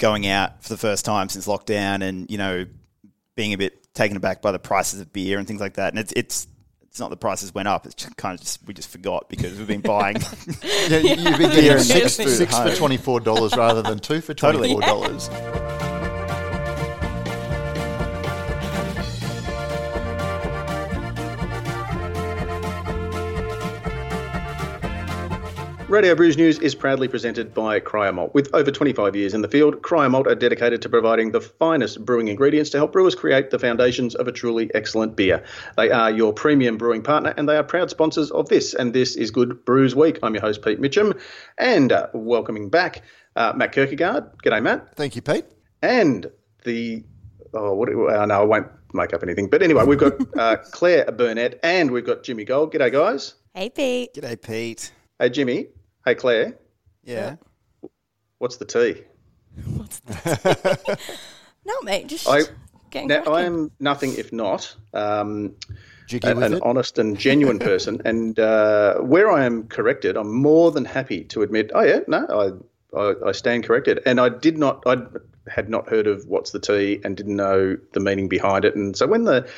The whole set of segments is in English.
going out for the first time since lockdown, and you know, being a bit taken aback by the prices of beer and things like that. And it's it's it's not the prices went up; it's just kind of just we just forgot because we've been buying. Yeah, you- you've been getting six, six for twenty four dollars rather than two for twenty Totally. four dollars. Radio Brews News is proudly presented by Cryer Malt. With over 25 years in the field, Cryer Malt are dedicated to providing the finest brewing ingredients to help brewers create the foundations of a truly excellent beer. They are your premium brewing partner and they are proud sponsors of this. And this is Good Brews Week. I'm your host, Pete Mitchell, and uh, welcoming back uh, Matt Kirkegaard. G'day, Matt. Thank you, Pete. And the, oh, what, uh, no, I won't make up anything. But anyway, we've got uh, Claire Burnett and we've got Jimmy Gold. G'day, guys. Hey, Pete. G'day, Pete. Hey, Jimmy. Hey, Claire. Yeah. What's the tea? What's that? no, mate, just I getting now cracking. I am nothing if not um, Jiggy an, with an it. honest and genuine person, and uh, where I am corrected, I'm more than happy to admit. Oh yeah, no, I, I I stand corrected, and I did not. I had not heard of what's the tea and didn't know the meaning behind it, and so when the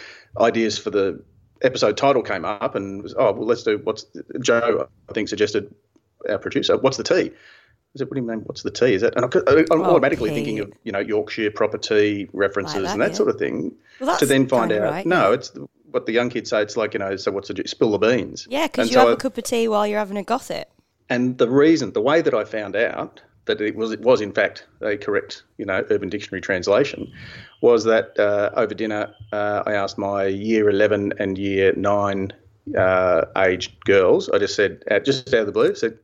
ideas for the episode title came up, and was, oh well, let's do what's Joe I think suggested our producer, what's the tea? I said, what do you mean? What's the tea? Is that? And I'm Oh, automatically thinking of you know Yorkshire proper tea references Like that, and that yeah. sort of thing. Well, to then find out, right, no, yeah. it's the, what the young kids say. It's like you know, so what's the spill the beans? Yeah, because you so have I- a cup of tea while you're having a gossip. And the reason, the way that I found out that it was it was in fact a correct, you know, Urban Dictionary translation, was that uh, over dinner uh, I asked my year eleven and year nine uh, aged girls. I just said, uh, just out of the blue, said,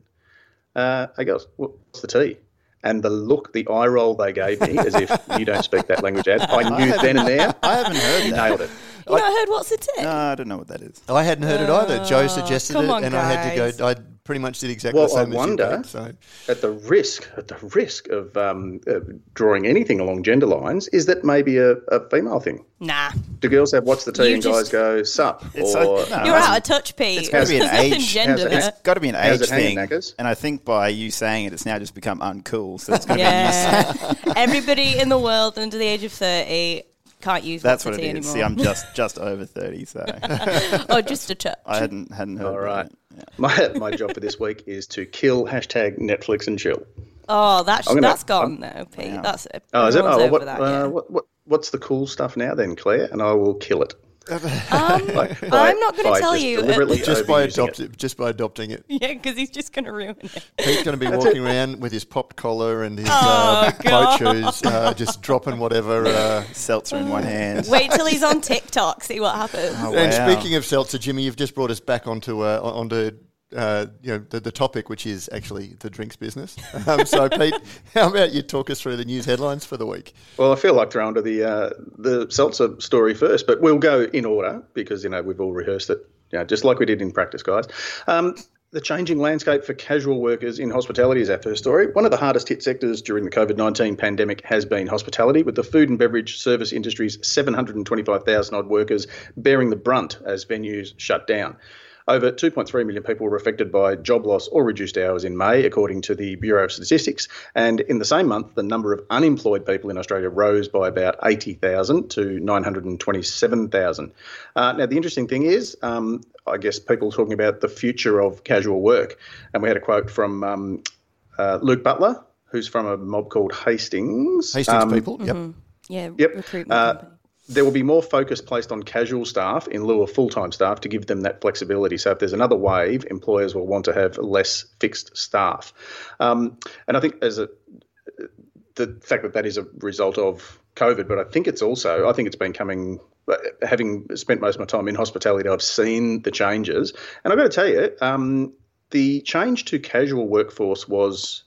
uh, "Hey girls, what's the tea?" And the look, the eye roll they gave me, as if you don't speak that language, Ad. I knew then and there. I haven't heard that. Nailed it. You not heard what's the tea? No, I don't know what that is. I hadn't heard it either. Joe suggested it, on, and I had to go. I pretty much did exactly Well, the I same as wonder- you did. So at the risk at the risk of um, uh, drawing anything along gender lines is that maybe a, a female thing. Nah. Do girls have what's the tea You and just- guys go sup It's or like- no, You're it's- out of touch, Pete. It's got to be an age. gender it, it's got to be an age it thing. knackers? And I think by you saying it, it's now just become uncool. So it's going to Yeah. Everybody in the world under the age of 30 can't use. That's what the it tea is. anymore. See, I'm just just over thirty, so oh, just a touch. I hadn't hadn't heard. All right, about Yeah. My my job for this week is to kill hashtag Netflix and chill. Oh, that's gonna- that's gone now, Pete. Wow. That's it. Oh, is it? Oh, what, that, uh, yeah. what what what's the cool stuff now then, Claire? And I will kill it. Um, by- I'm not going to tell just you. deliberately just by overusing it. just by adopting it, yeah, because he's just going to ruin it. Pete's going to be walking around with his popped collar and his Oh, uh, boat shoes, uh, just dropping whatever. Uh, Seltzer in one hand. Wait till he's on TikTok, see what happens. Oh, And speaking of seltzer, Jimmy, you've just brought us back onto uh, onto uh, you know the, the topic, which is actually the drinks business. Um, so, Pete, how about you talk us through the news headlines for the week? Well, I feel like throwing to the uh, the seltzer story first, but we'll go in order because you know we've all rehearsed it, you know, just like we did in practice, guys. Um, the changing landscape for casual workers in hospitality is our first story. One of the hardest hit sectors during the COVID 19 pandemic has been hospitality, with the food and beverage service industry's 725,000 odd workers bearing the brunt as venues shut down. Over 2.3 million people were affected by job loss or reduced hours in May, according to the Bureau of Statistics. And in the same month, the number of unemployed people in Australia rose by about 80,000 to 927,000. Uh, now, the interesting thing is, um, I guess people talking about the future of casual work. And we had a quote from um, uh, Luke Butler, who's from a mob called Hastings. Hastings Um, people, yep. Yeah, Yep. recruitment Uh, company. There will be more focus placed on casual staff in lieu of full time staff to give them that flexibility. So, if there's another wave, employers will want to have less fixed staff. Um, and I think as a the fact that that is a result of COVID, but I think it's also I think it's been coming. Having spent most of my time in hospitality, I've seen the changes, and I've got to tell you, um, the change to casual workforce was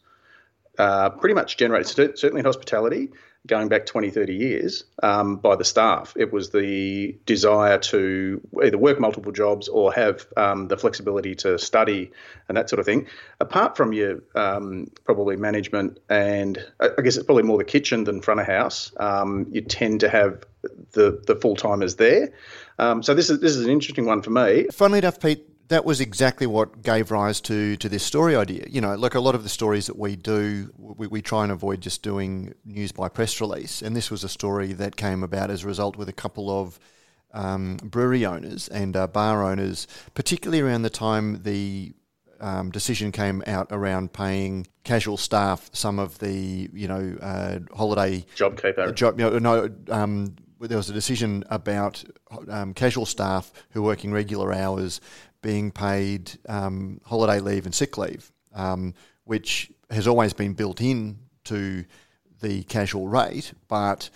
uh, pretty much generated, certainly in hospitality, going back 20, 30 years, um, by the staff. It was the desire to either work multiple jobs or have um, the flexibility to study and that sort of thing. Apart from your um, probably management and I guess it's probably more the kitchen than front of house, um, you tend to have the, the full timers there. Um, so this is this is an interesting one for me. Funnily enough, Pete, that was exactly what gave rise to to this story idea. You know, like a lot of the stories that we do, we, we try and avoid just doing news by press release. And this was a story that came about as a result with a couple of um, brewery owners and uh, bar owners, particularly around the time the um, decision came out around paying casual staff some of the you know uh, holiday JobKeeper. job. You know, no, um, there was a decision about um, casual staff who are working regular hours being paid um, holiday leave and sick leave, um, which has always been built in to the casual rate, but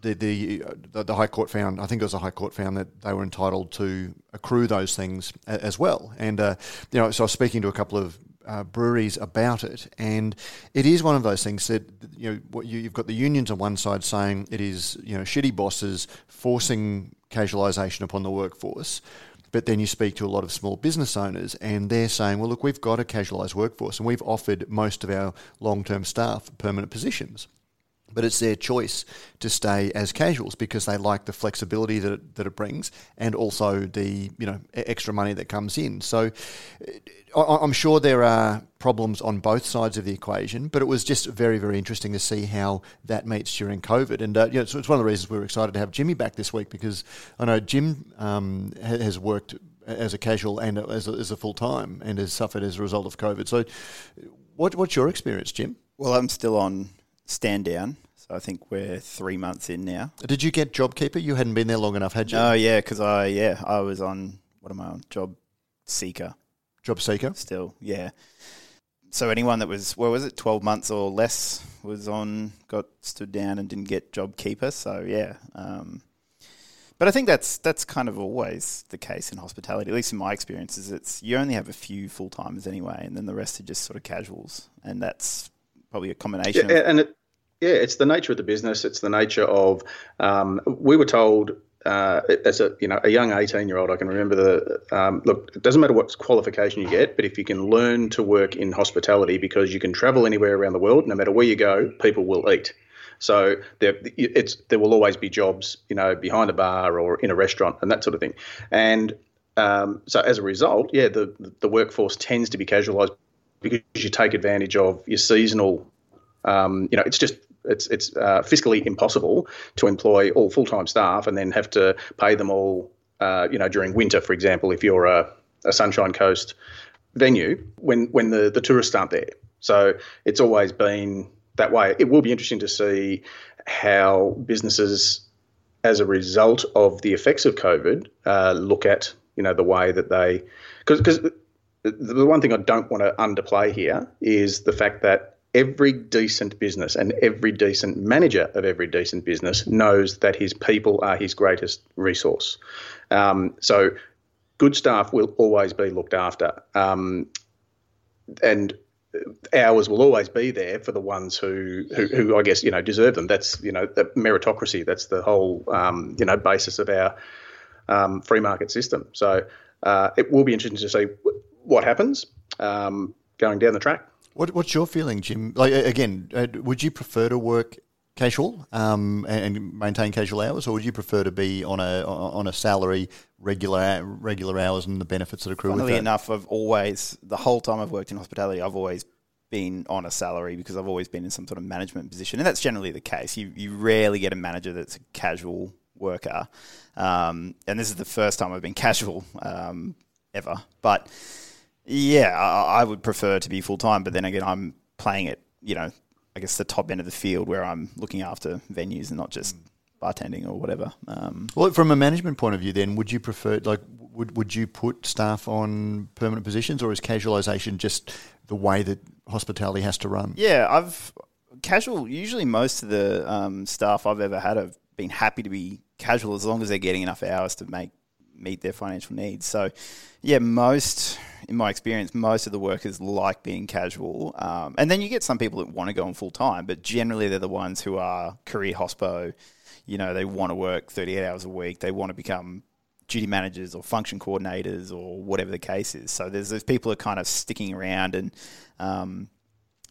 the, the the High Court found, I think it was the High Court found that they were entitled to accrue those things a- as well. And uh, you know, so I was speaking to a couple of uh, breweries about it, and it is one of those things that you know what you, you've got the unions on one side saying it is you know shitty bosses forcing casualisation upon the workforce. But then you speak to a lot of small business owners, and they're saying, "Well, look, we've got a casualised workforce, and we've offered most of our long-term staff permanent positions." But it's their choice to stay as casuals because they like the flexibility that it, that it brings and also the you know extra money that comes in. So I- I'm sure there are problems on both sides of the equation, but it was just very very interesting to see how that meets during COVID. And uh, you know, it's, it's one of the reasons we were excited to have Jimmy back this week because I know Jim um, has worked as a casual and as a, as a full time and has suffered as a result of COVID. So, what, what's your experience, Jim? Well, I'm still on stand down, so I think we're three months in now. Did you get JobKeeper? You hadn't been there long enough, had you? Oh yeah, because I yeah I was on what am I on job seeker Job seeker. still yeah. So anyone that was what was it twelve months or less was on got stood down and didn't get JobKeeper. So yeah, um, but I think that's that's kind of always the case in hospitality. At least in my experience, is it's you only have a few full timers anyway, and then the rest are just sort of casuals, and that's probably a combination. Yeah, of, and it, yeah, it's the nature of the business. It's the nature of. Um, we were told uh, as a you know a young eighteen year old, I can remember the um, look. It doesn't matter what qualification you get, but if you can learn to work in hospitality, because you can travel anywhere around the world, no matter where you go, people will eat. So there, it's there will always be jobs, you know, behind a bar or in a restaurant and that sort of thing. And um, so as a result, yeah, the the workforce tends to be casualised because you take advantage of your seasonal. Um, you know, it's just it's it's uh, fiscally impossible to employ all full time staff and then have to pay them all. Uh, you know, during winter, for example, if you're a, a Sunshine Coast venue, when when the the tourists aren't there. So it's always been that way. It will be interesting to see how businesses, as a result of the effects of COVID, uh, look at you know the way that they because the one thing I don't want to underplay here is the fact that every decent business and every decent manager of every decent business knows that his people are his greatest resource. Um, so good staff will always be looked after. Um, and hours will always be there for the ones who, who, who, I guess, you know, deserve them. That's, you know, the meritocracy. That's the whole, um, you know, basis of our um, free market system. So uh, it will be interesting to see what happens um, going down the track. What, what's your feeling, Jim? Like again, uh, would you prefer to work casual um, and maintain casual hours, or would you prefer to be on a on a salary, regular regular hours, and the benefits that accrue Funnily with that? enough, I've always the whole time I've worked in hospitality, I've always been on a salary because I've always been in some sort of management position, and that's generally the case. You you rarely get a manager that's a casual worker, um, and this is the first time I've been casual um, ever. But yeah, I, I would prefer to be full time, but then again, I'm playing it, you know, I guess the top end of the field where I'm looking after venues and not just bartending or whatever. Um, Well, from a management point of view, then would you prefer like would would you put staff on permanent positions, or is casualisation just the way that hospitality has to run? Yeah, I've casual. Usually, most of the um, staff I've ever had have been happy to be casual as long as they're getting enough hours to make meet their financial needs. So, yeah, most in my experience, most of the workers like being casual. Um, and then you get some people that want to go on full time, but generally they're the ones who are career hospo. You know, they want to work 38 hours a week. They want to become duty managers or function coordinators or whatever the case is. So there's those people who are kind of sticking around and um,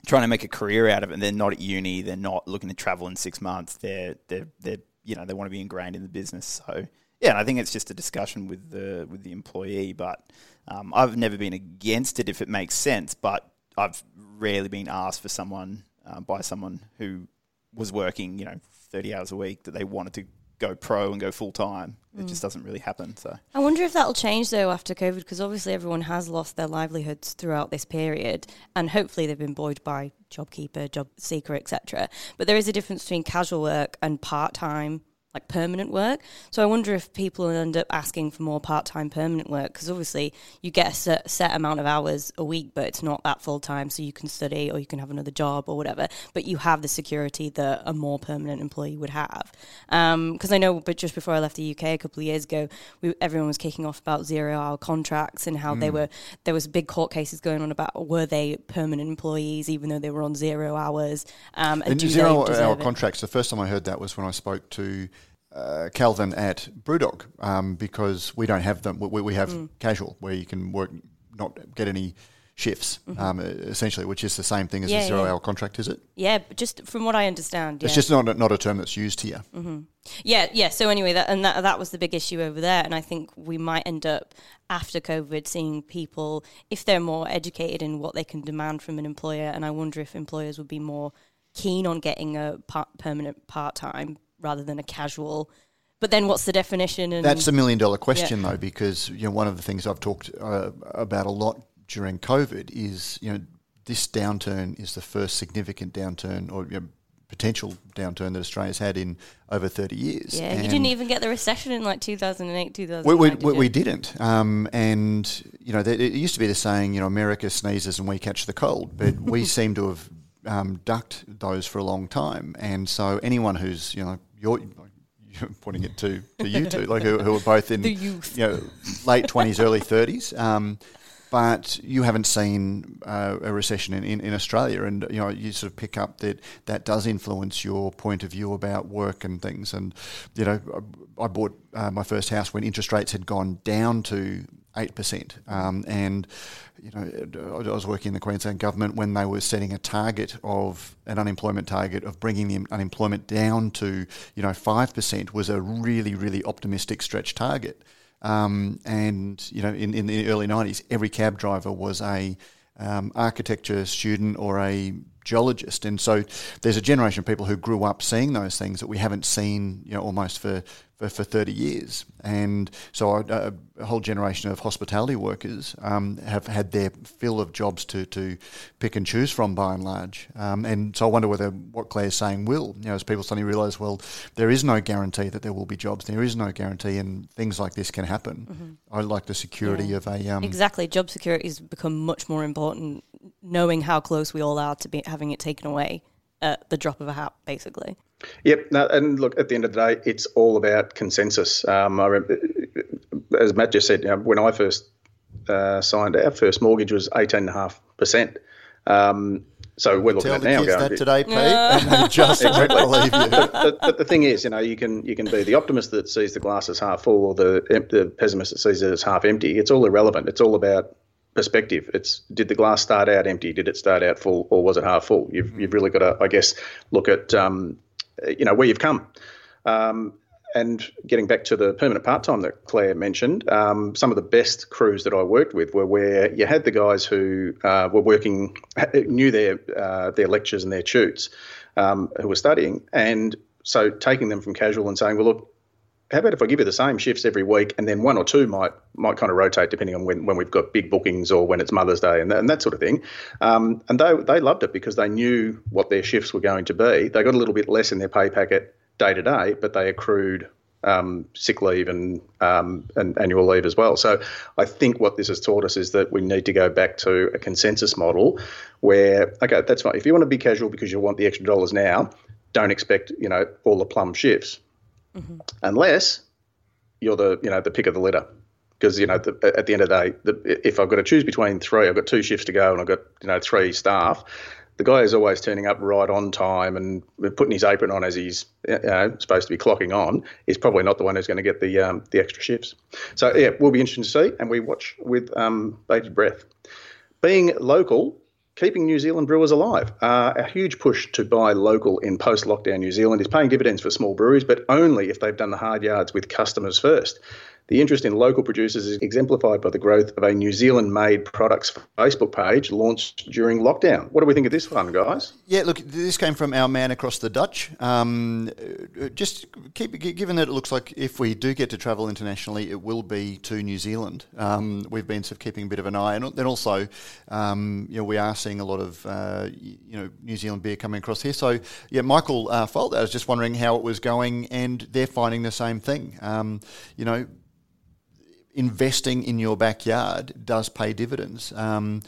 trying to make a career out of it. And they're not at uni. They're not looking to travel in six months. They're they're they're you know they want to be ingrained in the business. So Yeah, I think it's just a discussion with the with the employee. But um, I've never been against it if it makes sense. But I've rarely been asked for someone uh, by someone who was working, you know, thirty hours a week that they wanted to go pro and go full time. It Mm. just doesn't really happen. So I wonder if that'll change though after COVID, because obviously everyone has lost their livelihoods throughout this period, and hopefully they've been buoyed by JobKeeper, Job Seeker, etc. But there is a difference between casual work and part time, like permanent work. So I wonder if people end up asking for more part time permanent work, because obviously you get a set, set amount of hours a week, but it's not that full time, so you can study or you can have another job or whatever. But you have the security that a more permanent employee would have. Because I know, but just before I left the UK a couple of years ago, we, everyone was kicking off about zero hour contracts and how Mm. they were. There was big court cases going on about were they permanent employees even though they were on zero hours. Um, and And zero hour it? contracts. The first time I heard that was when I spoke to uh, Calvin at Brewdog, um, because we don't have them. We, we have Mm. casual where you can work, not get any shifts, um, essentially, which is the same thing as Mm-hmm. Yeah, a zero yeah. hour contract, is it? Yeah, just from what I understand, yeah. It's just not a, not a term that's used here. Yeah, yeah. So anyway, that and that that was the big issue over there, and I think we might end up after COVID seeing people if they're more educated in what they can demand from an employer, and I wonder if employers would be more keen on getting a part, permanent part time rather than a casual. But then, what's the definition? And That's a million dollar question, though, because you know one of the things I've talked uh, about a lot during COVID is you know this downturn is the first significant downturn or you know, potential downturn that Australia's had in over thirty years. yeah, you didn't even get the recession in like two thousand and eight, two thousand. We, we, we, we didn't, um, and you know there, it used to be the saying, you know, America sneezes and we catch the cold, but we seem to have um, ducked those for a long time, and so anyone who's you know you're, you're putting it to, to you two, like who, who are both in The youth. you know, late twenties, early thirties. Um, but you haven't seen uh, a recession in, in, in Australia, and you know you sort of pick up that that does influence your point of view about work and things. And you know, I I bought uh, my first house when interest rates had gone down to eight percent, um, and you know I was working in the Queensland government when they were setting a target of an unemployment target of bringing the unemployment down to you know five percent was a really really optimistic stretch target. Um, and you know, in, in the early '90s, every cab driver was a um, architecture student or a geologist, and so there's a generation of people who grew up seeing those things that we haven't seen, you know, almost for for, for 30 years. And so a, a whole generation of hospitality workers um, have had their fill of jobs to, to pick and choose from by and large. Um, and so I wonder whether what Claire's saying will, you know, as people suddenly realise, well, there is no guarantee that there will be jobs. There is no guarantee and things like this can happen. I like the security Yeah. of a... Um, exactly. Job security has become much more important, knowing how close we all are to be having it taken away at the drop of a hat, basically. Yep. No, and look, at the end of the day, it's all about consensus. Um, I remember, as Matt just said, you know, when I first uh, signed, our first mortgage was eighteen and a half percent. Um, so we're looking Tell at the now kids going. that today, Pete, and they just won't believe you. but, but the thing is, you know, you can you can be the optimist that sees the glass as half full, or the the pessimist that sees it as half empty. It's all irrelevant. It's all about perspective. It's did the glass start out empty? Did it start out full, or was it half full? You've you've really got to, I guess, look at um, you know where you've come. Um, and getting back to the permanent part time that Claire mentioned, um, some of the best crews that I worked with were where you had the guys who uh, were working, knew their uh, their lectures and their tutes, um, who were studying, and so taking them from casual and saying, well, look, how about if I give you the same shifts every week, and then one or two might might kind of rotate depending on when, when we've got big bookings or when it's Mother's Day and that, and that sort of thing. Um, and they they loved it because they knew what their shifts were going to be. They got a little bit less in their pay packet day to day, but they accrued um, sick leave and um, and annual leave as well. So I think what this has taught us is that we need to go back to a consensus model where okay, that's fine. If you want to be casual because you want the extra dollars now, don't expect you know all the plum shifts unless you're the you know the pick of the litter. Because you know, the, at the end of the day, the, if I've got to choose between three, I've got two shifts to go, and I've got you know three staff. The guy is always turning up right on time and putting his apron on as he's you know, supposed to be clocking on. Is probably not the one who's going to get the um, the extra shifts. So yeah, we'll be interesting to see, and we watch with um, bated breath. Being local keeping New Zealand brewers alive. Uh, a huge push to buy local in post lockdown New Zealand is paying dividends for small breweries, but only if they've done the hard yards with customers first. The interest in local producers is exemplified by the growth of a New Zealand made products Facebook page launched during lockdown. What do we think of this one, guys? Yeah, look, this came from our man across the Dutch. Um, just keep, given that it looks like if we do get to travel internationally, it will be to New Zealand. Um, we've been sort of keeping a bit of an eye, and then also, um, you know, we are seeing a lot of uh, you know New Zealand beer coming across here. So yeah, Michael uh, I was just wondering how it was going, and they're finding the same thing. Um, you know investing in your backyard does pay dividends. Um,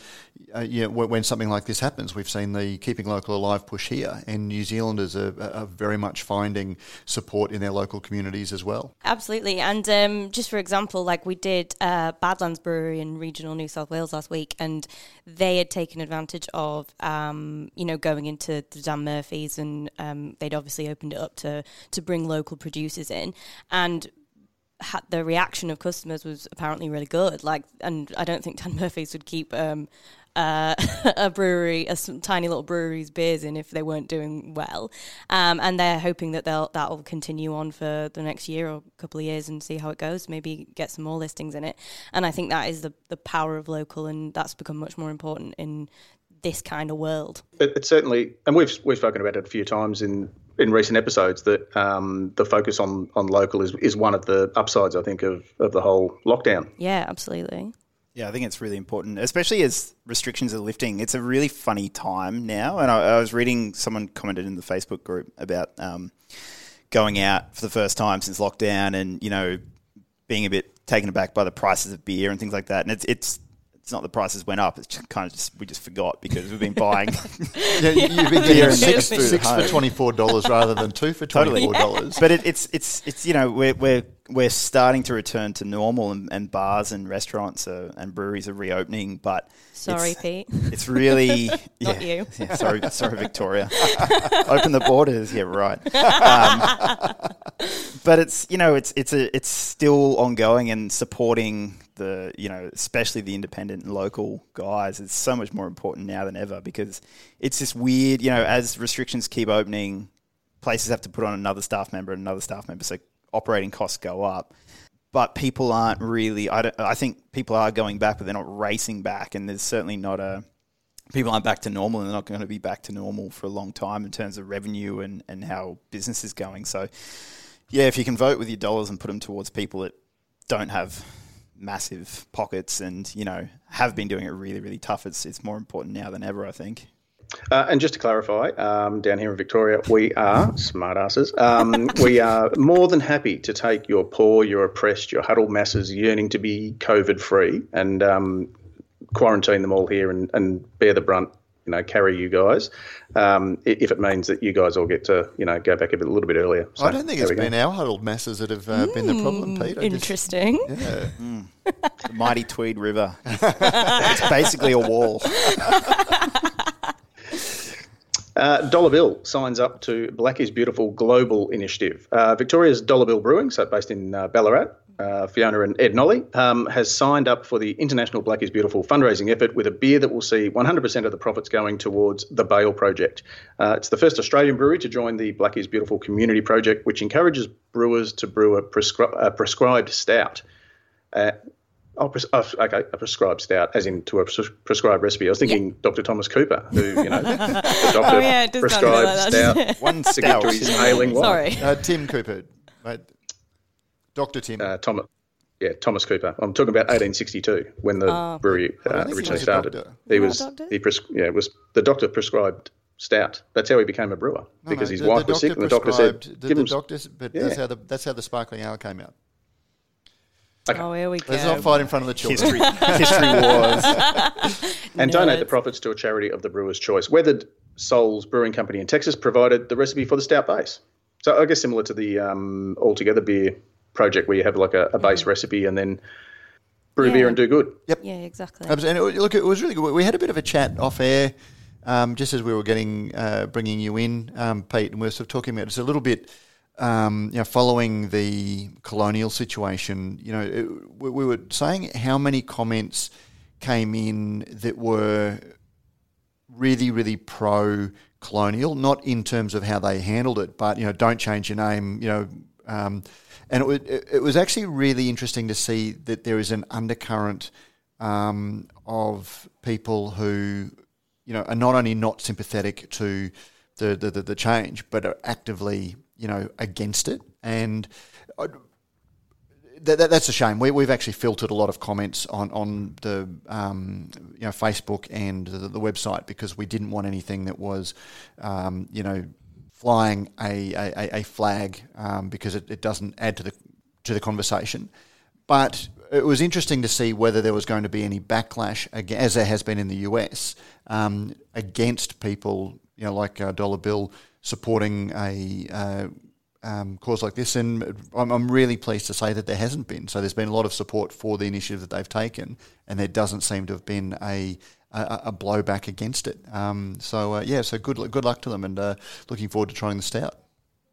uh, you know, when something like this happens, we've seen the keeping local alive push here, and New Zealanders are, are very much finding support in their local communities as well. Absolutely, and um, just for example, like we did uh, Badlands Brewery in regional New South Wales last week, and they had taken advantage of um, you know going into the Dan Murphy's, and um, they'd obviously opened it up to to bring local producers in, and the reaction of customers was apparently really good. Like, and I don't think Dan Murphy's would keep um, uh, a brewery, a tiny little brewery's beers in if they weren't doing well. Um, and they're hoping that they'll that will continue on for the next year or a couple of years and see how it goes. Maybe get some more listings in it. And I think that is the the power of local, and that's become much more important in this kind of world. It, it certainly, and we've we've spoken about it a few times in in recent episodes that um, the focus on on local is is one of the upsides I think of of the whole lockdown. Yeah, absolutely. Yeah, I think it's really important, especially as restrictions are lifting. It's a really funny time now, and I, I was reading someone commented in the Facebook group about um, going out for the first time since lockdown, and you know being a bit taken aback by the prices of beer and things like that. And it's it's it's not the prices went up. It's just kind of just we just forgot because we've been buying. yeah, you've been getting six, six for twenty four dollars rather than two for twenty four dollars. But it, it's it's it's you know we're we're we're starting to return to normal, and, and bars and restaurants are, and breweries are reopening. But sorry, it's, Pete, it's really not yeah, you. Yeah, sorry, sorry, Victoria. Open the borders. Yeah, right. Um, but it's you know it's it's a it's still ongoing and supporting the you know especially the independent and local guys it's so much more important now than ever because it's this weird you know as restrictions keep opening places have to put on another staff member and another staff member so operating costs go up. But people aren't really I, don't, I think people are going back but they're not racing back and there's certainly not a people aren't back to normal and they're not going to be back to normal for a long time in terms of revenue and, and how business is going. So yeah if you can vote with your dollars and put them towards people that don't have massive pockets and you know have been doing it really really tough it's it's more important now than ever i think uh, and just to clarify, um, down here in Victoria, we are smartasses. Um, we are more than happy to take your poor, your oppressed, your huddled masses yearning to be COVID free and um, quarantine them all here and, and bear the brunt you know, carry you guys. Um, if it means that you guys all get to, you know, go back a, bit, a little bit earlier. So, I don't think it's been our huddled masses that have uh, mm, been the problem, Peter. Interesting. Just, yeah. Mm. the mighty Tweed River. it's basically a wall. Uh, Dollar Bill signs up to Black is Beautiful Global Initiative. Uh, Victoria's Dollar Bill Brewing, so based in uh, Ballarat, uh, Fiona and Ed Nolly, um, has signed up for the International Black is Beautiful fundraising effort with a beer that will see 100% of the profits going towards the Bale Project. Uh, it's the first Australian brewery to join the Black is Beautiful community project, which encourages brewers to brew a, prescri- a prescribed stout. Uh, Oh, pres- oh, okay, a prescribed stout, as in to a pres- prescribed recipe. I was thinking yeah. Dr. Thomas Cooper, who, you know, the doctor oh, yeah, prescribed stout, one stout to his ailing Sorry. Uh, Tim Cooper. Right. Dr. Tim. Uh, Thomas. Yeah, Thomas Cooper. I'm talking about 1862 when the oh. brewery uh, originally started. He was he pres- yeah was the doctor prescribed stout. That's how he became a brewer no, because no, his the, wife the was sick and the doctor said, the, "Give the him." Doctors, but yeah. that's how the that's how the sparkling ale came out. Okay. Oh, here we go. Let's not fight in front of the children. History, history wars. and donate the profits to a charity of the brewer's choice. Weathered Souls Brewing Company in Texas provided the recipe for the stout base. So I guess similar to the um, Altogether beer project where you have like a, a base mm-hmm. recipe and then brew yeah. beer and do good. Yep. Yeah, exactly. And it, look, it was really good. We had a bit of a chat off air um, just as we were getting uh, bringing you in, um, Pete, and we are sort of talking about it's a little bit. Um, you know, following the colonial situation, you know, it, we, we were saying how many comments came in that were really, really pro colonial, not in terms of how they handled it, but you know, don't change your name, you know. And it, it, it, was actually really interesting to see that there is an undercurrent um, of people who, you know, are not only not sympathetic to the, the, the, the change, but are actively, you know, against it. And that, that, that's a shame. We, we've actually filtered a lot of comments on on the um, you know Facebook and the, the, website because we didn't want anything that was um, you know flying a, a, a flag um, because it, it doesn't add to the to the conversation. But it was interesting to see whether there was going to be any backlash, as there has been in the US, um, against people, you know, like uh, Dollar Bill supporting a uh, um, cause like this, and I'm, I'm, really pleased to say that there hasn't been. So there's been a lot of support for the initiative that they've taken, and there doesn't seem to have been a a, a blowback against it. Um, so uh, yeah, so good good luck to them, and uh, looking forward to trying the stout.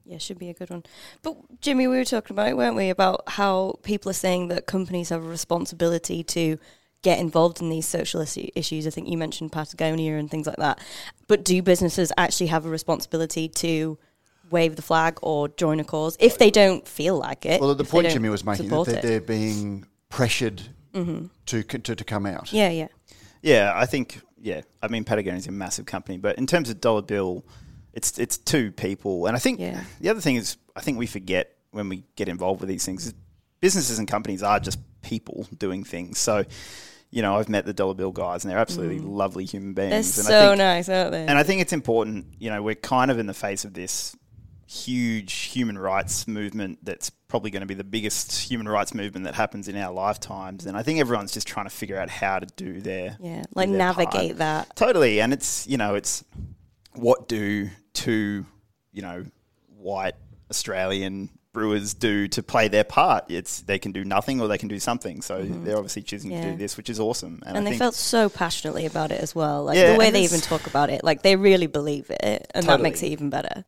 Yeah, should be a good one. But Jimmy, we were talking about it, weren't we? About how people are saying that companies have a responsibility to get involved in these social issues. I think you mentioned Patagonia and things like that. But do businesses actually have a responsibility to wave the flag or join a cause if they don't feel like it. Well, the point Jimmy was making that they're, they're being pressured mm-hmm. to, to to come out. Yeah, yeah, yeah. I think yeah. I mean, Patagonia is a massive company, but in terms of dollar bill, it's it's two people, and I think yeah. the other thing is I think we forget when we get involved with these things. Businesses and companies are just people doing things. So you know, I've met the dollar bill guys and they're absolutely mm. lovely human beings. They're and so think, nice, aren't they? And I think it's important, you know, we're kind of in the face of this huge human rights movement that's probably going to be the biggest human rights movement that happens in our lifetimes. And I think everyone's just trying to figure out how to do their yeah, like their navigate part. that totally. And it's you know it's what do two you know white Australian brewers do to play their part. It's they can do nothing or they can do something. So mm-hmm. they're obviously choosing yeah. to do this, which is awesome. And, and they felt so passionately about it as well. Like yeah, the way they even talk about it, like they really believe it, and totally. that makes it even better.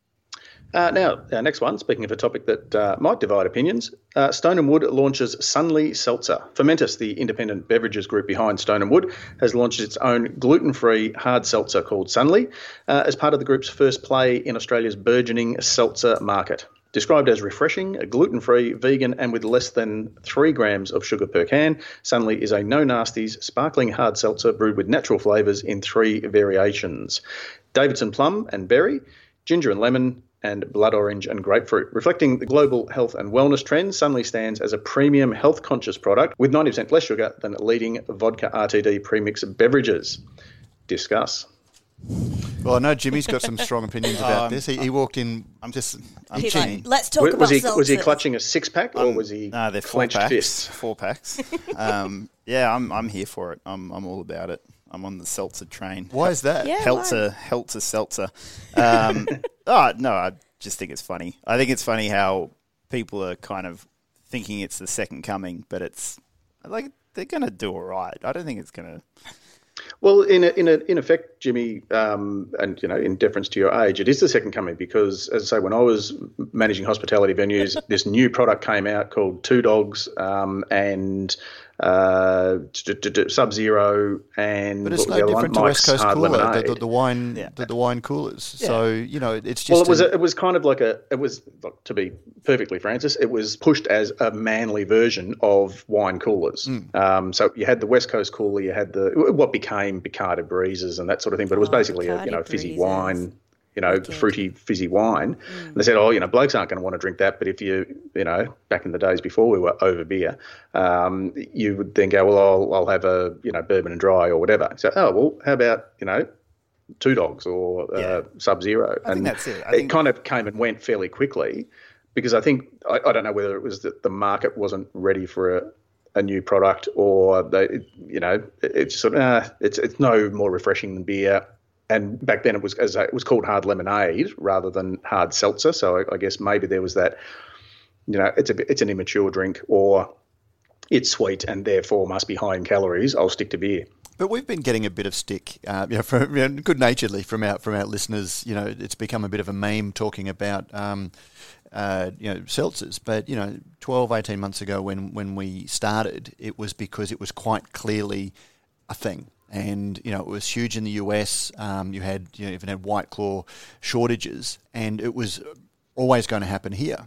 Uh, now, our next one, speaking of a topic that uh, might divide opinions, uh, Stone and Wood launches Sunly Seltzer. Fermentum, the independent beverages group behind Stone and Wood, has launched its own gluten free hard seltzer called Sunly uh, as part of the group's first play in Australia's burgeoning seltzer market. Described as refreshing, gluten free, vegan, and with less than three grams of sugar per can, Sunly is a no nasties sparkling hard seltzer brewed with natural flavours in three variations Davidson plum and berry, ginger and lemon, and blood orange and grapefruit. Reflecting the global health and wellness trends, Sunly stands as a premium health conscious product with 90% less sugar than leading vodka RTD premix beverages. Discuss. Well, I know Jimmy's got some strong opinions about um, this. He, he, walked in. I'm just I'm Like, Let's talk was, about was he, was he clutching a six pack or um, was he no, they're four packs, fists? Four packs. um, yeah, I'm I'm here for it. I'm I'm all about it. I'm on the seltzer train. Why is that? Yeah, Heltzer, why? Heltzer Seltzer. Um, oh no, I just think it's funny. I think it's funny how people are kind of thinking it's the second coming, but it's like they're going to do all right. I don't think it's going to. Well, in a, in a, in effect, Jimmy, um, and you know, in deference to your age, it is the second coming because, as I say, when I was managing hospitality venues, this new product came out called Two Dogs, um, and uh, Sub Zero, and but it's no different to West Coast Cooler, the, the, the, wine, yeah. the, the, wine coolers. Yeah. So you know, it's just well, it was a, it was kind of like a it was to be perfectly Francis, it was pushed as a manly version of wine coolers. Mm. Um, so you had the West Coast cooler, you had the what became Bacardi Breezers and that sort of thing, but it was oh, basically Bacardi a you know fizzy breezes. wine you know, okay. fruity, fizzy wine. Mm. And they said, oh, you know, blokes aren't going to want to drink that. But if you, you know, back in the days before we were over beer, um, you would then go, well, I'll, I'll have a, you know, bourbon and dry or whatever. So, oh, well, how about, you know, two dogs or uh. Sub Zero? And that's it. I it kind of came and went fairly quickly because I think, I, I don't know whether it was that the market wasn't ready for a, a new product or they, you know, it's sort of, uh, it's, it's no more refreshing than beer and back then it was as it was called hard lemonade rather than hard seltzer. So I, I, guess maybe there was that, you know, it's a it's an immature drink or it's sweet and therefore must be high in calories. I'll stick to beer. But we've been getting a bit of stick, uh, you know, from, you know, good naturedly from our from our listeners. You know, it's become a bit of a meme talking about. Um, uh, you know, seltzers. But, you know, 12, 18 months ago when, when we started, it was because it was quite clearly a thing and you know it was huge in the US. Um, you had you know, even had White Claw shortages, and it was always going to happen here.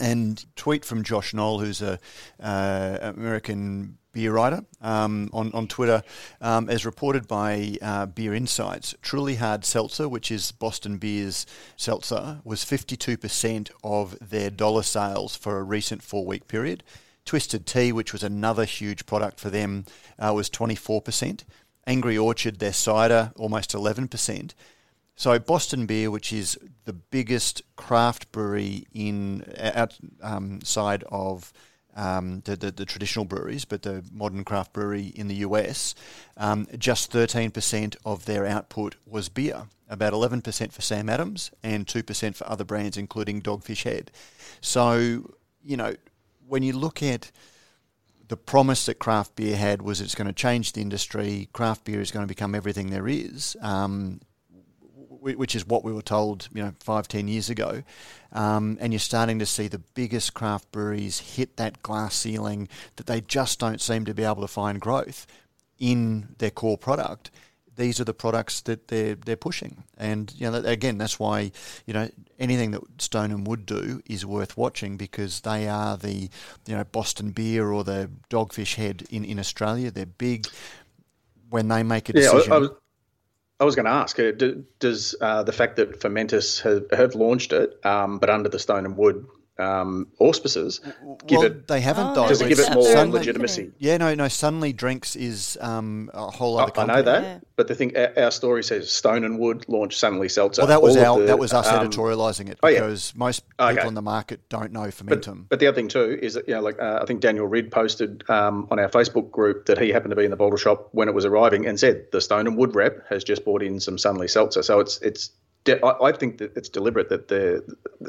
And tweet from Josh Noel, who's a uh, American beer writer um, on, on Twitter, um, as reported by uh, Beer Insights, Truly Hard Seltzer, which is Boston Beer's seltzer, was 52% of their dollar sales for a recent four week period. Twisted Tea, which was another huge product for them, uh, was 24%. Angry Orchard, their cider, almost 11%. So Boston Beer, which is the biggest craft brewery in outside of um, the, the, the, traditional breweries, but the modern craft brewery in the US, um, just 13% of their output was beer. About 11% for Sam Adams and 2% for other brands, including Dogfish Head. So, you know, when you look at the promise that craft beer had was it's going to change the industry, craft beer is going to become everything there is. Um, which is what we were told, you know, five, ten years ago. Um, and you're starting to see the biggest craft breweries hit that glass ceiling that they just don't seem to be able to find growth in their core product. These are the products that they're they're pushing, and you know again that's why you know anything that Stone and Wood do is worth watching because they are the you know Boston Beer or the Dogfish Head in, in Australia. They're big when they make a decision. Yeah, I, I was, I was going to ask, uh, does uh, the fact that Fermentum have, have launched it, um, but under the Stone and Wood um, auspices give well, it. They haven't oh, Does it give it more Sunly, legitimacy? Yeah, no, no. Sunly Drinks is um, a whole other. I, I know that, yeah. but the thing, our, our, story says Stone and Wood launched Sunly Seltzer. Well, that was our, the, that was us um, editorialising it because oh, yeah. most people okay. in the market don't know Fermentum. But, but, the other thing too is that you know, like uh, I think Daniel Ridd posted um, on our Facebook group that he happened to be in the bottle shop when it was arriving and said the Stone and Wood rep has just bought in some Sunly Seltzer. So it's it's I think that it's deliberate that they're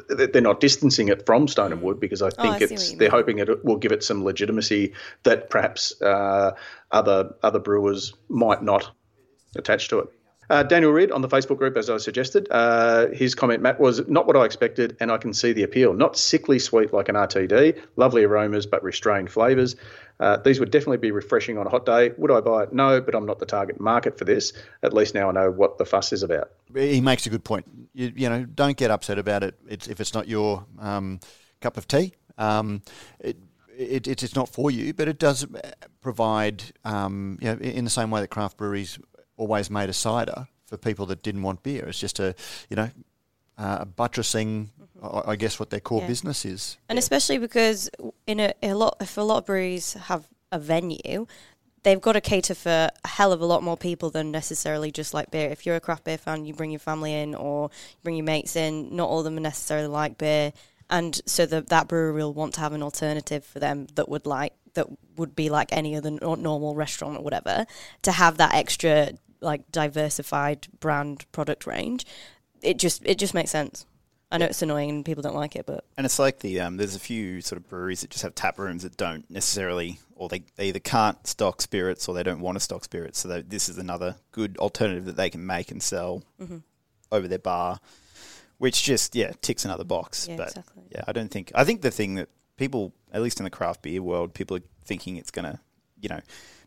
they're not distancing it from Stone and Wood because I think oh, I it's they're hoping it will give it some legitimacy that perhaps uh, other other brewers might not attach to it. Uh, Daniel Reed on the Facebook group, as I suggested, uh, his comment, Matt, was not what I expected, and I can see the appeal. Not sickly sweet like an RTD, lovely aromas but restrained flavours. Uh, these would definitely be refreshing on a hot day. Would I buy it? No, but I'm not the target market for this. At least now I know what the fuss is about. He makes a good point. You, you know, don't get upset about it it's, if it's not your um, cup of tea. Um, it, it, it's not for you, but it does provide, um, you know, in the same way that craft breweries always made a cider for people that didn't want beer. It's just a, you know, uh, buttressing, mm-hmm. I guess, what their core yeah. business is. And especially because in a, a lot, if a lot of breweries have a venue, they've got to cater for a hell of a lot more people than necessarily just like beer. If you're a craft beer fan, you bring your family in or bring your mates in. Not all of them are necessarily like beer, and so the, that brewery will want to have an alternative for them that would like that would be like any other normal restaurant or whatever to have that extra like diversified brand product range, it just it just makes sense. I know it's annoying and people don't like it, but and it's like the um, there's a few sort of breweries that just have tap rooms that don't necessarily, or they, they either can't stock spirits or they don't want to stock spirits. So they, this is another good alternative that they can make and sell mm-hmm. over their bar, which just yeah ticks another box. Yeah, but exactly. yeah, I don't think I think the thing that people, at least in the craft beer world, people are thinking it's gonna, you know,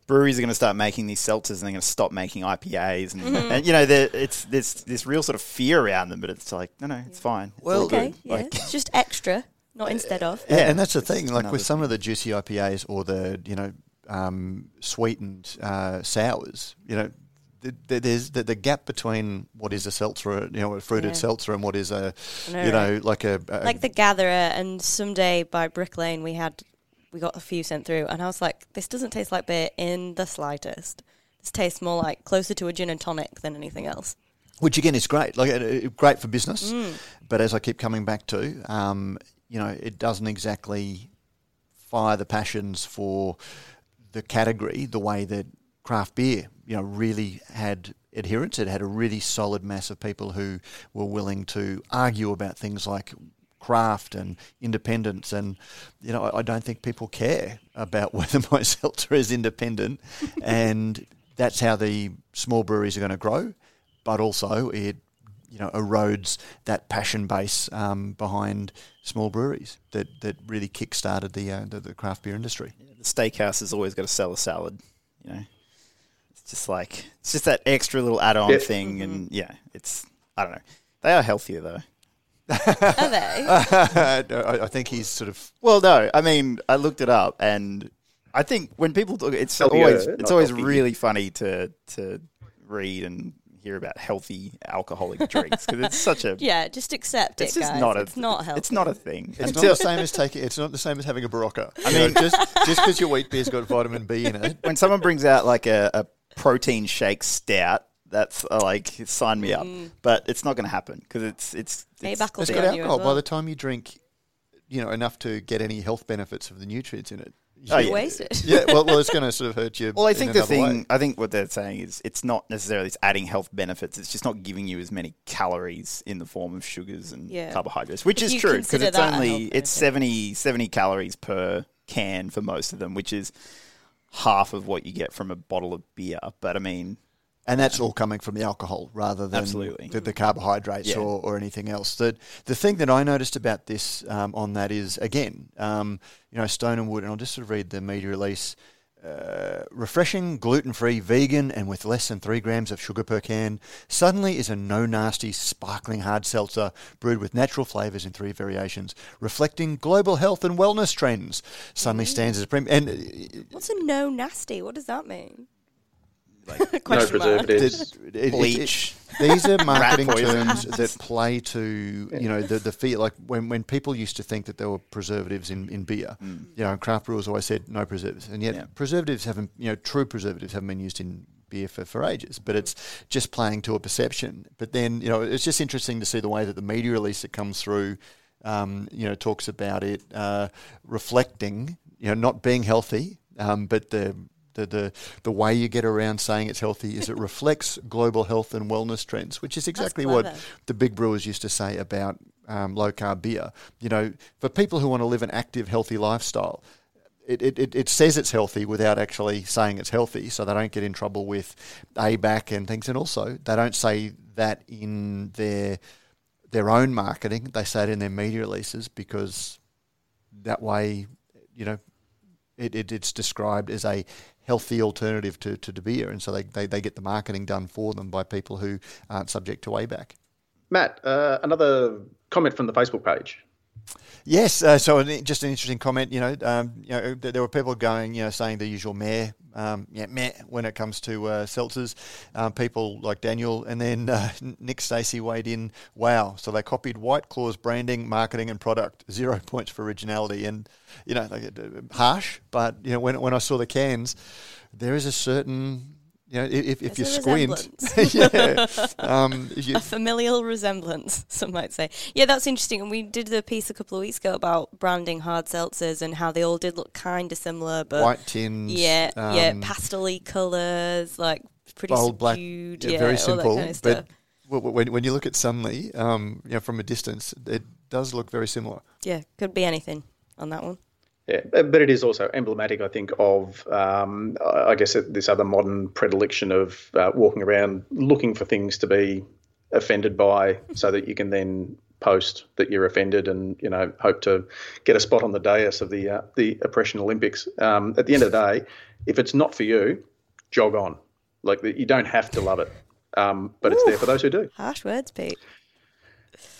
breweries are going to start making these seltzers and they're going to stop making IPAs and, mm-hmm. and you know it's there's this real sort of fear around them but it's like no no it's fine it's well okay yeah. Like, it's just extra not instead of yeah, and that's the thing like with some of the juicy IPAs or the you know um, sweetened uh, sours you know there's the, the, gap between what is a seltzer, you know, a fruited yeah. seltzer, and what is a, know, you know, right? like a, a, like the Gatherer. And someday by Brick Lane, we had we got a few sent through, and I was like, this doesn't taste like beer in the slightest. This tastes more like closer to a gin and tonic than anything else. Which again is great, like uh, great for business. Mm. But as I keep coming back to, um, you know, it doesn't exactly fire the passions for the category the way that craft beer, you know, really had adherents. It had a really solid mass of people who were willing to argue about things like craft and independence. And, you know, I, I don't think people care about whether my seltzer is independent. and that's how the small breweries are going to grow. But also, it you know erodes that passion base um, behind small breweries that, that really kick-started the, uh, the, the craft beer industry. Yeah, the steakhouse has always got to sell a salad, you know. It's just like it's just that extra little add-on Yeah. thing, and yeah, it's I don't know. They are healthier though. Are they? I, I think he's sort of Well, no, I mean I looked it up, and I think when people talk, it's oh, Healthier, always not it's always healthy. really funny to to read and hear about healthy alcoholic drinks because it's such a yeah, just accept it's it, just guys. not a it's not healthy. it's not a thing. It's not the same as taking. It's not the same as having a Berocca. I mean, just just because your wheat beer's got vitamin B in it. when someone brings out like a, a protein shake stout, that's uh, like sign me up. But it's not going to happen because it's it's, it's It's got on you as alcohol. By the time you drink, you know enough to get any health benefits of the nutrients in it. Oh, You yeah. wasted. yeah, well, well, it's going to sort of hurt you. Well, I in think the thing, way. I think what they're saying is it's not necessarily it's adding health benefits. It's just not giving you as many calories in the form of sugars and Yeah. carbohydrates, which If is true because it's only it's benefit. 70, 70 calories per can for most of them, which is half of what you get from a bottle of beer. But I mean, and that's all coming from the alcohol rather than Absolutely. the, the carbohydrates Yeah. or, or anything else. The the thing that I noticed about this um, on that is again, um, you know, Stone and Wood, and I'll just sort of read the media release. Uh, refreshing, gluten free, vegan, and with less than three grams of sugar per can, Sunly is a no nasty, sparkling hard seltzer brewed with natural flavours in three variations, reflecting global health and wellness trends. Sunly stands as a premium. And uh, What's a no nasty? What does that mean? No Question mark. preservatives. it- it- it- bleach. these are marketing terms that play to you know the the fear like when, when people used to think that there were preservatives in, in beer you know and craft brewers always said no preservatives and yet Yeah. preservatives haven't you know true preservatives haven't been used in beer for, for ages but it's just playing to a perception but then you know it's just interesting to see the way that the media release that comes through um, you know talks about it uh, reflecting you know not being healthy um, but the the, the the way you get around saying it's healthy is it reflects global health and wellness trends, which is exactly what the big brewers used to say about um, low carb beer. You know, for people who want to live an active, healthy lifestyle, it, it, it, says it's healthy without actually saying it's healthy, so they don't get in trouble with ABAC and things. And also, they don't say that in their their own marketing; they say it in their media releases because that way, you know, it, it, it's described as a healthy alternative to, to the beer, and so they, they, they get the marketing done for them by people who aren't subject to ABAC. Matt, uh, another comment from the Facebook page. Yes, uh, so an, just an interesting comment. You know, um, you know, th- there were people going, you know, saying the usual meh, um, yeah, meh when it comes to uh, seltzers. Um, people like Daniel, and then uh, Nick Stacey weighed in. Wow, so they copied White Claw's branding, marketing, and product. Zero points for originality, and you know, like, uh, harsh. But you know, when when I saw the cans, there is a certain. You know, if, if you squint, yeah, um, you, a familial resemblance, some might say. Yeah, that's interesting. And we did the piece a couple of weeks ago about branding hard seltzers and how they all did look kind of similar, but white tins, yeah, yeah, um, pastel colours, like pretty bold black, subdued, yeah, yeah, very simple. kind of stuff. but when when you look at Sunly, um, you know, from a distance, it does look very similar. yeah, could be anything on that one. Yeah, but it is also emblematic, I think, of um, I guess this other modern predilection of uh, walking around looking for things to be offended by, so that you can then post that you're offended and you know hope to get a spot on the dais of the uh, the oppression Olympics. Um, at the end of the day, if it's not for you, jog on. Like you don't have to love it, um, but it's there for those who do. Harsh words, Pete.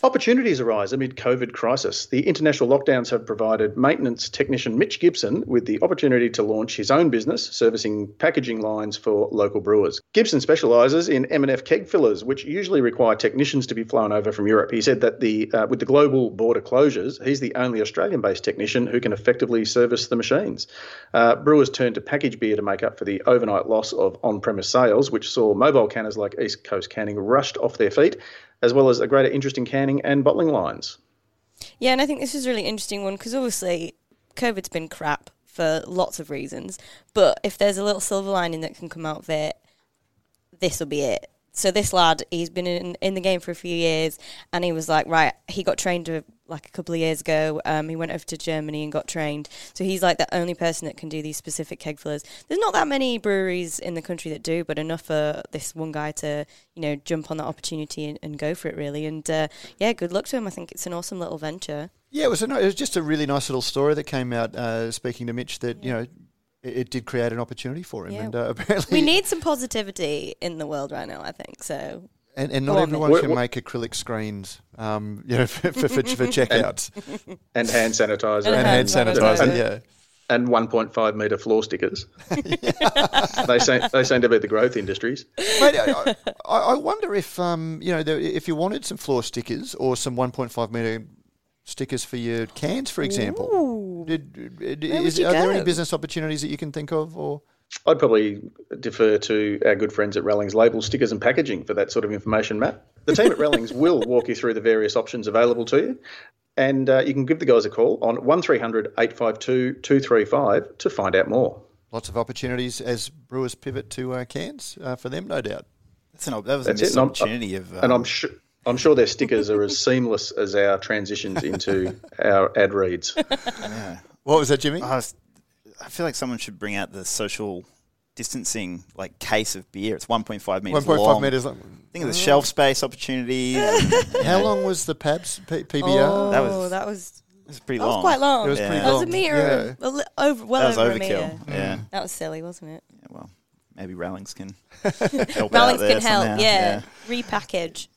Opportunities arise amid COVID crisis. The international lockdowns have provided maintenance technician Mitch Gibson with the opportunity to launch his own business servicing packaging lines for local brewers. Gibson specialises in M&F keg fillers, which usually require technicians to be flown over from Europe. He said that the uh, with the global border closures, he's the only Australian-based technician who can effectively service the machines. Uh, brewers turned to packaged beer to make up for the overnight loss of on-premise sales, which saw mobile canners like East Coast Canning rushed off their feet as well as a greater interest in canning and bottling lines. Yeah, and I think this is a really interesting one because obviously COVID's been crap for lots of reasons, but if there's a little silver lining that can come out of it, this will be it. So this lad, he's been in, in the game for a few years, and he was like, right, he got trained uh, like a couple of years ago. Um, he went over to Germany and got trained. So he's like the only person that can do these specific keg fillers. There's not that many breweries in the country that do, but enough for this one guy to, you know, jump on that opportunity and, and go for it really. And uh, yeah, good luck to him. I think it's an awesome little venture. Yeah, it was, a, it was just a really nice little story that came out. Uh, speaking to Mitch, that you know, it, it did create an opportunity for him. Yeah. And uh, apparently, We need some positivity in the world right now, I think. So and, and not on, everyone Mick. can What- make acrylic screens, um, you know, for, for, for, for checkouts and hand sanitizer And and hand hand sanitizer. sanitizer. Yeah. and 1.5 metre floor stickers. they seem they seem to be the growth industries. Mate, I, I I wonder if um, you know there, if you wanted some floor stickers or some 1.5 meter stickers for your cans, for example. Ooh. Did, did- Where is, would you are there any business opportunities that you can think of, or I'd probably defer to our good friends at Rallings Label Stickers and Packaging for that sort of information, Matt. The team at Rallings will walk you through the various options available to you. And uh, you can give the guys a call on 1300 852 235 to find out more. lots of opportunities as brewers pivot to uh, cans uh, for them, no doubt. That's an, that was That's a it. missed And I'm- opportunity of. And um, I'm sure. I'm sure their stickers are as seamless as our transitions into our ad reads. yeah. What was that, Jimmy? I, was, I feel like someone should bring out the social distancing like case of beer. It's 1.5 meters 1.5 long. meters. Think of the shelf space opportunities. it How long was the Pabs P- PBR? Oh, That was- that was was pretty that long. was quite long. It was Yeah. pretty That was a meter, Yeah. a li- over well that was over a meter. Yeah. That was silly, wasn't it? Yeah, Well, maybe Rallings can help out Rallings can help. somehow. Yeah. repackage.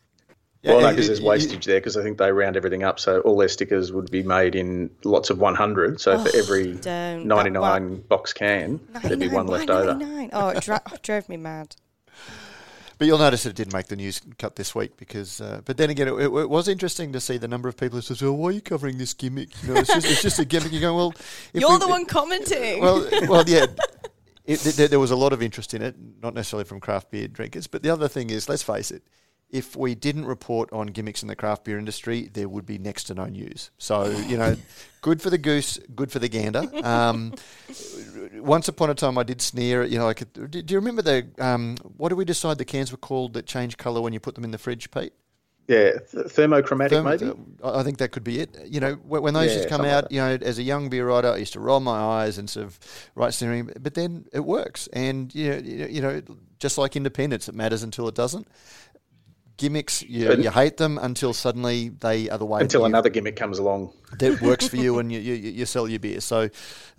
Yeah, well, no, because there's it- wastage there because I think they round everything up. So all their stickers would be made in lots of 100. So for every Oh, don't. That 99 box can, there'd be one why left over. 99? Oh, it dra- drove me mad. But you'll notice that it didn't make the news cut this week because. Uh, but then again, it, it, it was interesting to see the number of people who says, "Well, why are you covering this gimmick? You know, it's just, it's just a gimmick." You go, "Well, if You're we- the one commenting. Well, well, yeah. It, there, there was a lot of interest in it, not necessarily from craft beer drinkers. But the other thing is, let's face it, if we didn't report on gimmicks in the craft beer industry, there would be next to no news. So, you know, good for the goose, good for the gander. Um, once upon a time, I did sneer. at, You know, like, do do you remember the um, what did we decide the cans were called that change colour when you put them in the fridge, Pete? Yeah, th- thermochromatic Therm- maybe. I I think that could be it. You know, when, those Yeah, used to come something like out, you know, as a young beer writer, I used to roll my eyes and sort of write scenery, but then it works. And, you know- you know, just like independence, it matters until it doesn't. Gimmicks, you, And- you hate them until suddenly they are the way Until you- another gimmick comes along. that works for you and you, you, you sell your beer. So,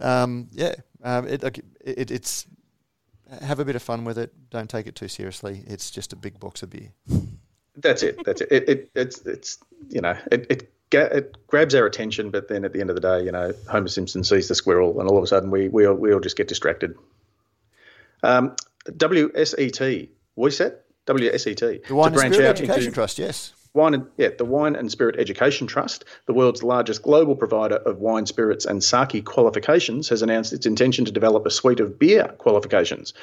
um, yeah, um, it, it, it's have a bit of fun with it. Don't take it too seriously. It's just a big box of beer. That's it. That's it. it, it it's it's you know it it, it grabs our attention, but then at the end of the day, you know, Homer Simpson sees the squirrel, and all of a sudden we we all, we all just get distracted. Um, WSET, WSET, WSET. The Wine to and branch Spirit out Education into Trust, yes. Wine and yeah, the Wine and Spirit Education Trust, the world's largest global provider of wine, spirits, and sake qualifications, has announced its intention to develop a suite of beer qualifications.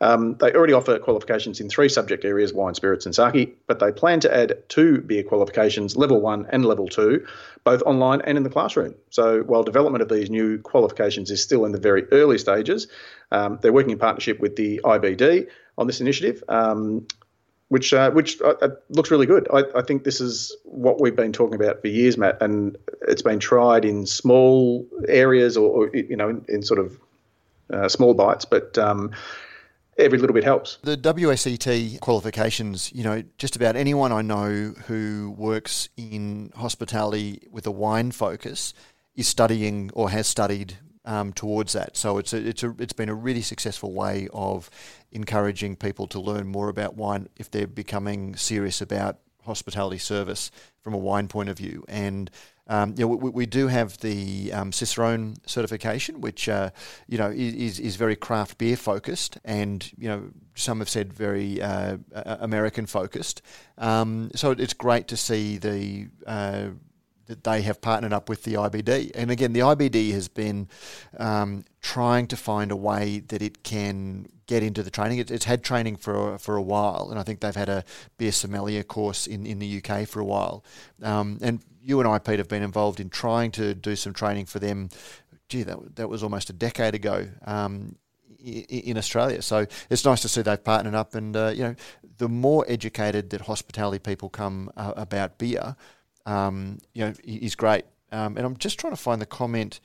Um, they already offer qualifications in three subject areas wine, spirits, and sake, but they plan to add two beer qualifications, level one and level two, both online and in the classroom. So while development of these new qualifications is still in the very early stages, um, they're working in partnership with the IBD on this initiative. Um, which uh, which uh, uh, looks really good. I, I think this is what we've been talking about for years, Matt, and it's been tried in small areas or, or you know in, in sort of uh, small bites, but um, every little bit helps. The WSET qualifications, you know, just about anyone I know who works in hospitality with a wine focus is studying or has studied um, towards that. So it's a, it's a, it's been a really successful way of encouraging people to learn more about wine if they're becoming serious about hospitality service from a wine point of view. And um, you know, we, we do have the um, Cicerone certification, which uh, you know is is very craft beer focused, and you know some have said very uh, American focused. Um, so it's great to see the uh, that they have partnered up with the IBD. And again, the IBD has been um, trying to find a way that it can get into the training. It, it's had training for for a while, and I think they've had a beer sommelier course in, in the UK for a while. Um, and you and I, Pete, have been involved in trying to do some training for them. Gee, that that was almost a decade ago. Um, in Australia. So it's nice to see they've partnered up, and uh, you know, the more educated that hospitality people come uh, about beer, um, you know, is great. Um, and I'm just trying to find the comment.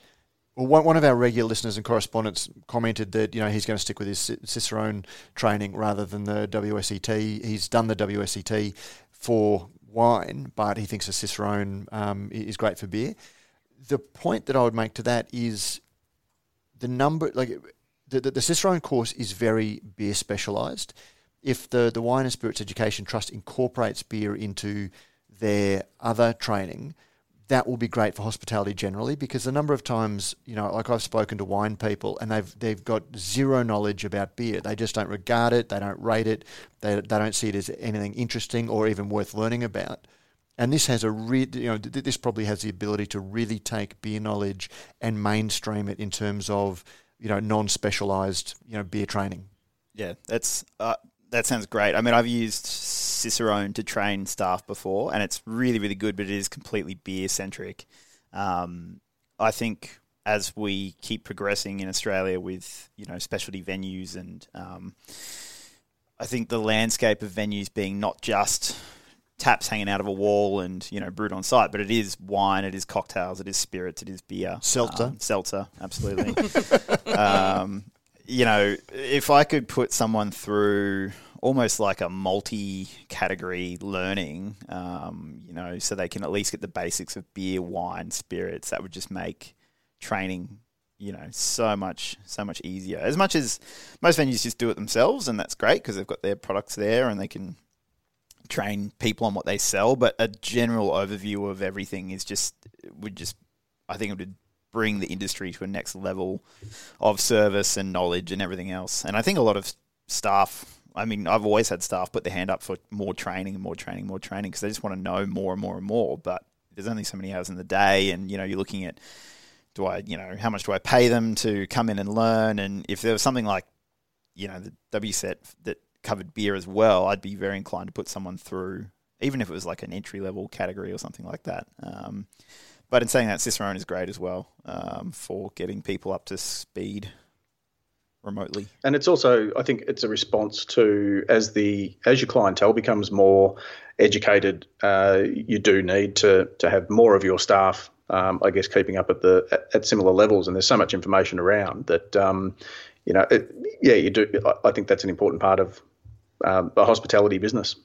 Well, one, of our regular listeners and correspondents commented that you know he's going to stick with his Cicerone training rather than the WSET. He's done the WSET for wine, but he thinks the Cicerone um, is great for beer. The point that I would make to that is the number, like the, the, the Cicerone course is very beer specialised. If the, the Wine and Spirits Education Trust incorporates beer into their other training, that will be great for hospitality generally because the number of times, you know, like I've spoken to wine people and they've they've got zero knowledge about beer. They just don't regard it, they don't rate it, they, they don't see it as anything interesting or even worth learning about. And this has a re- you know th- this probably has the ability to really take beer knowledge and mainstream it in terms of you know non-specialized you know beer training. Yeah, that's uh, that sounds great. I mean, I've used Cicerone to train staff before, and it's really really good, but it is completely beer centric. Um, I think as we keep progressing in Australia with you know specialty venues and um, I think the landscape of venues being not just taps hanging out of a wall and you know brewed on site, but it is wine, it is cocktails, it is spirits, it is beer, Seltzer. um, seltzer, absolutely. um, you know, if I could put someone through almost like a multi-category learning, um, you know, so they can at least get the basics of beer, wine, spirits, that would just make training you know so much so much easier. As much as most venues just do it themselves and that's great because they've got their products there and they can train people on what they sell, but a general overview of everything is just would just I think it would bring the industry to a next level of service and knowledge and everything else. And I think a lot of staff. I mean, I've always had staff put their hand up for more training and more training, more training because they just want to know more and more and more. But there's only so many hours in the day, and you know, you're looking at do I, you know, how much do I pay them to come in and learn? And if there was something like, you know, the WSET that covered beer as well, I'd be very inclined to put someone through, even if it was like an entry level category or something like that. Um, but in saying that, Cicerone is great as well um, for getting people up to speed remotely. And it's also, I think, it's a response to as the as your clientele becomes more educated, uh, you do need to to have more of your staff. Um, I guess keeping up at the at, at, similar levels, and there's so much information around that um, you know, it, yeah, you do. I think that's an important part of um, a hospitality business.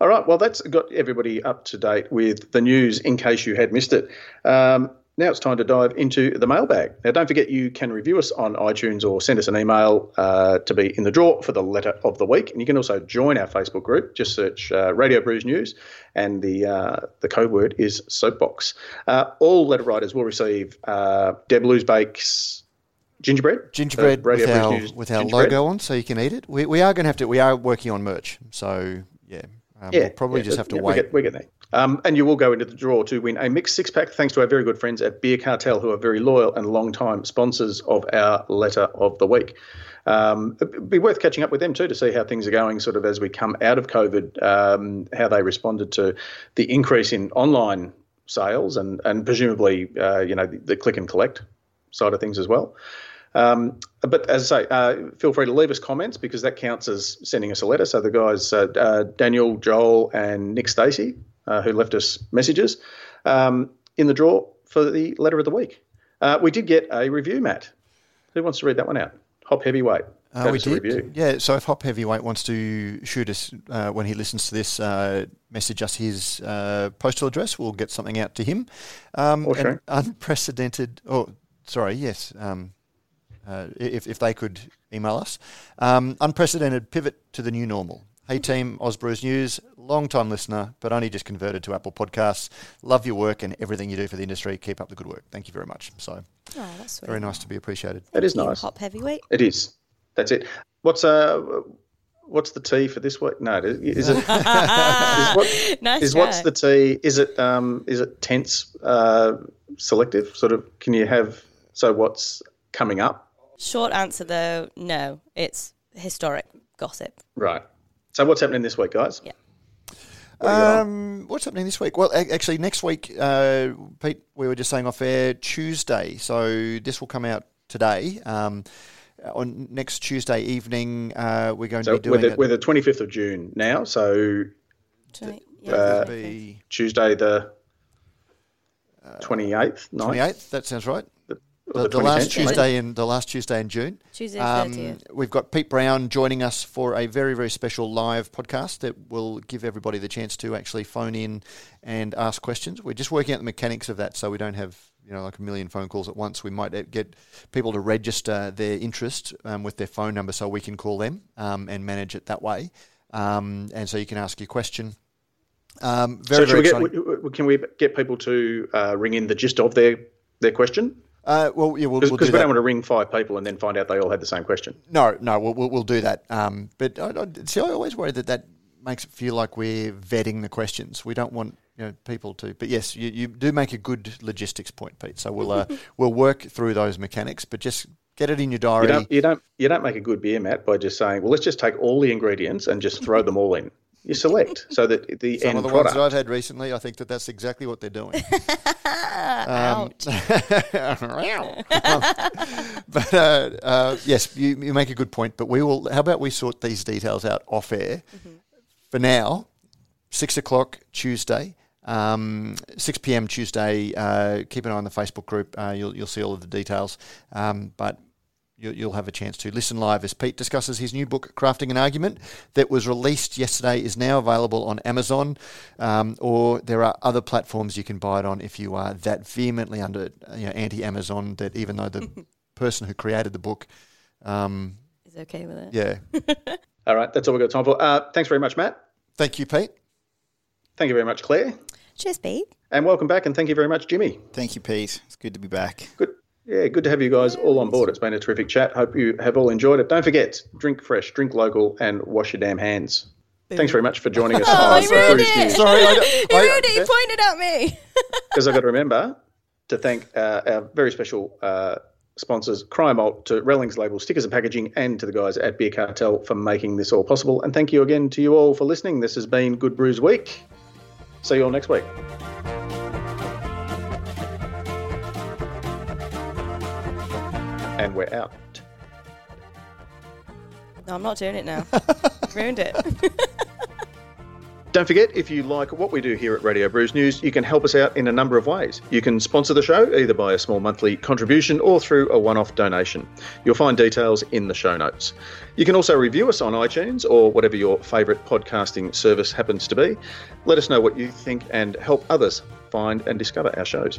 All right, well, that's got everybody up to date with the news in case you had missed it. Um, now it's time to dive into the mailbag. Now, don't forget you can review us on iTunes or send us an email uh, to be in the draw for the letter of the week. And you can also join our Facebook group. Just search uh, Radio Brews News, and the uh, the code word is soapbox. Uh, all letter writers will receive uh, Deb Loosbake's gingerbread. Gingerbread uh, with our, with our logo on, so you can eat it. We, we are going to have to. We are working on merch, so yeah. Um, yeah, we'll probably yeah, just have to yeah, wait. We get, we get there. Um, and you will go into the draw to win a mixed six pack, thanks to our very good friends at Beer Cartel, who are very loyal and long time sponsors of our letter of the week. Um, it'd be worth catching up with them too to see how things are going, sort of as we come out of COVID, um, how they responded to the increase in online sales and and presumably, uh, you know, the, the click and collect side of things as well. Um, but as I say, uh, feel free to leave us comments because that counts as sending us a letter. So the guys, uh, uh, Daniel, Joel, and Nick Stacey, uh, who left us messages um, in the draw for the letter of the week. Uh, we did get a review, Matt. Who wants to read that one out? Hop Heavyweight. Uh, we did. Review. Yeah, so if Hop Heavyweight wants to shoot us uh, when he listens to this, uh, message us his uh, postal address, we'll get something out to him. Um, sure. Unprecedented. Oh, sorry. Yes. Um, uh, if, if they could email us. Um, unprecedented pivot to the new normal. Hey team, Osbrews News, long time listener, but only just converted to Apple Podcasts. Love your work and everything you do for the industry. Keep up the good work. Thank you very much. So, oh, that's sweet. very nice to be appreciated. It is nice. Hop heavyweight. It is. That's it. What's uh, what's the tea for this week? No, is it? is what, nice is what's the tea? Is it um, is it tense uh, selective? Sort of. Can you have so what's coming up? Short answer though, no. It's historic gossip. Right. So what's happening this week, guys? Yeah. What um, what's happening this week? Well, actually, next week, uh, Pete, we were just saying off air Tuesday. So this will come out today. Um, on next Tuesday evening, uh, we're going so to be doing. We're the, we're the 25th of June now. So 20, yeah, uh, Tuesday the 28th. 28th, that sounds right. The, the, the last Tuesday in the last Tuesday in June. Tuesday um, We've got Pete Brown joining us for a very very special live podcast that will give everybody the chance to actually phone in and ask questions. We're just working out the mechanics of that, so we don't have you know like a million phone calls at once, we might get people to register their interest um, with their phone number so we can call them um, and manage it that way. Um, and so you can ask your question. Um, very, so very we get, can we get people to uh, ring in the gist of their their question? Uh, well, yeah, we'll, because we'll do we don't want to ring five people and then find out they all had the same question. No, no, we'll, we'll, we'll do that. Um, but I, I, see, I always worry that that makes it feel like we're vetting the questions. We don't want you know, people to. But yes, you, you do make a good logistics point, Pete. So we'll uh, we'll work through those mechanics, but just get it in your diary. You don't, you don't you don't make a good beer, Matt, by just saying, well, let's just take all the ingredients and just throw them all in you select so that the Some end of the product. ones that I've had recently, I think that that's exactly what they're doing. um, but uh, uh, yes, you, you make a good point. But we will. How about we sort these details out off air? Mm-hmm. For now, six o'clock Tuesday. Um, 6 p.m. Tuesday. Uh, keep an eye on the Facebook group. Uh, you'll, you'll see all of the details. Um, but you'll have a chance to listen live as Pete discusses his new book, Crafting an Argument, that was released yesterday, is now available on Amazon, um, or there are other platforms you can buy it on if you are that vehemently under you know, anti-Amazon that even though the person who created the book um, is okay with it. Yeah. all right, that's all we've got time for. Uh, thanks very much, Matt. Thank you, Pete. Thank you very much, Claire. Cheers, Pete. And welcome back, and thank you very much, Jimmy. Thank you, Pete. It's good to be back. Good. Yeah, good to have you guys all on board. It's been a terrific chat. Hope you have all enjoyed it. Don't forget, drink fresh, drink local, and wash your damn hands. Thanks very much for joining us. oh, on you ruined it. Sorry, I, you ruined it. You pointed at me. Because I've got to remember to thank uh, our very special uh, sponsors, Cryer Malt, to Rallings Label, Stickers and Packaging, and to the guys at Beer Cartel for making this all possible. And thank you again to you all for listening. This has been Good Brews Week. See you all next week. And we're out. No, I'm not doing it now. Ruined it. Don't forget, if you like what we do here at Radio Brews News, you can help us out in a number of ways. You can sponsor the show either by a small monthly contribution or through a one off donation. You'll find details in the show notes. You can also review us on iTunes or whatever your favourite podcasting service happens to be. Let us know what you think and help others find and discover our shows.